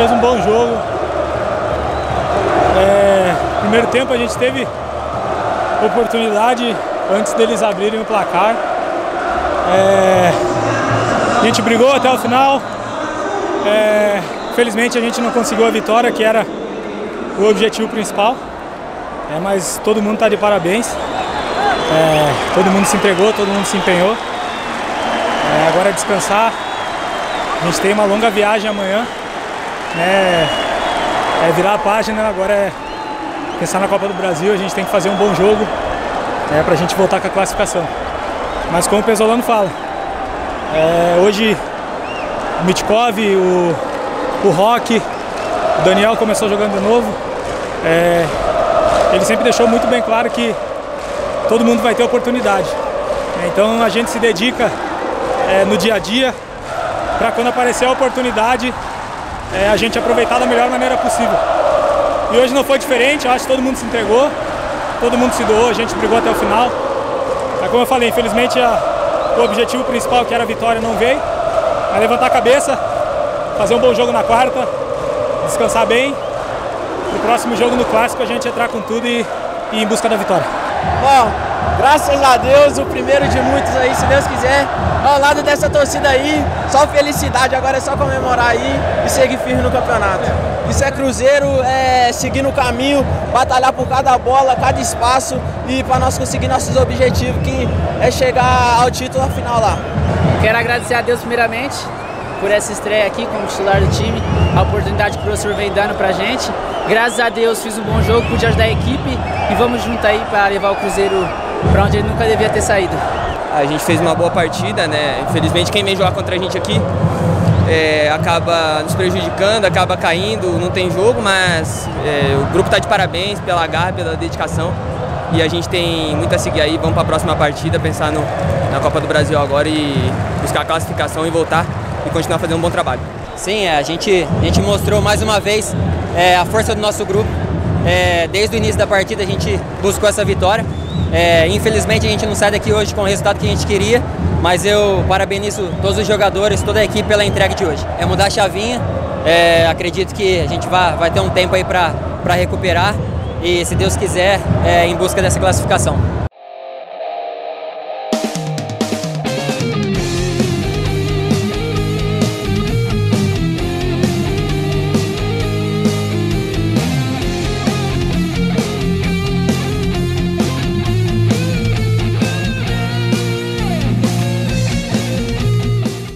fez um bom jogo. É, primeiro tempo a gente teve oportunidade antes deles abrirem o placar. É, a gente brigou até o final. É, felizmente a gente não conseguiu a vitória, que era o objetivo principal. É, mas todo mundo está de parabéns. É, todo mundo se entregou, todo mundo se empenhou. É, agora é descansar. A gente tem uma longa viagem amanhã. Né? É virar a página, agora é pensar na Copa do Brasil. A gente tem que fazer um bom jogo né, para a gente voltar com a classificação. Mas como o Pesolano fala, é, hoje o Mitkov, o, o Rock, o Daniel começou jogando de novo. É, ele sempre deixou muito bem claro que todo mundo vai ter oportunidade. Então a gente se dedica é, no dia a dia para quando aparecer a oportunidade é, a gente aproveitar da melhor maneira possível. E hoje não foi diferente, eu acho que todo mundo se entregou, todo mundo se doou, a gente brigou até o final. Mas como eu falei, infelizmente a, o objetivo principal que era a vitória não veio. Mas levantar a cabeça, fazer um bom jogo na quarta, descansar bem no próximo jogo no clássico a gente entrar com tudo e, e ir em busca da vitória. Bom, graças a Deus, o primeiro de muitos aí, se Deus quiser, ao lado dessa torcida aí, só felicidade, agora é só comemorar aí e seguir firme no campeonato. Isso é Cruzeiro, é seguir no caminho, batalhar por cada bola, cada espaço e para nós conseguir nossos objetivos, que é chegar ao título final lá. Quero agradecer a Deus primeiramente por essa estreia aqui como titular do time, a oportunidade que o professor vem dando pra gente. Graças a Deus fiz um bom jogo, pude ajudar a equipe e vamos junto aí para levar o Cruzeiro para onde ele nunca devia ter saído. A gente fez uma boa partida, né? Infelizmente quem vem jogar contra a gente aqui é, acaba nos prejudicando, acaba caindo, não tem jogo, mas é, o grupo está de parabéns pela garra, pela dedicação e a gente tem muito a seguir aí. Vamos para a próxima partida, pensar no, na Copa do Brasil agora e buscar a classificação e voltar e continuar fazendo um bom trabalho. Sim, é, a gente, a gente mostrou mais uma vez é, a força do nosso grupo. É, desde o início da partida a gente buscou essa vitória. É, infelizmente a gente não sai daqui hoje com o resultado que a gente queria, mas eu parabenizo todos os jogadores, toda a equipe pela entrega de hoje. É mudar a chavinha, é, acredito que a gente vai, vai ter um tempo aí para recuperar e, se Deus quiser, é, em busca dessa classificação.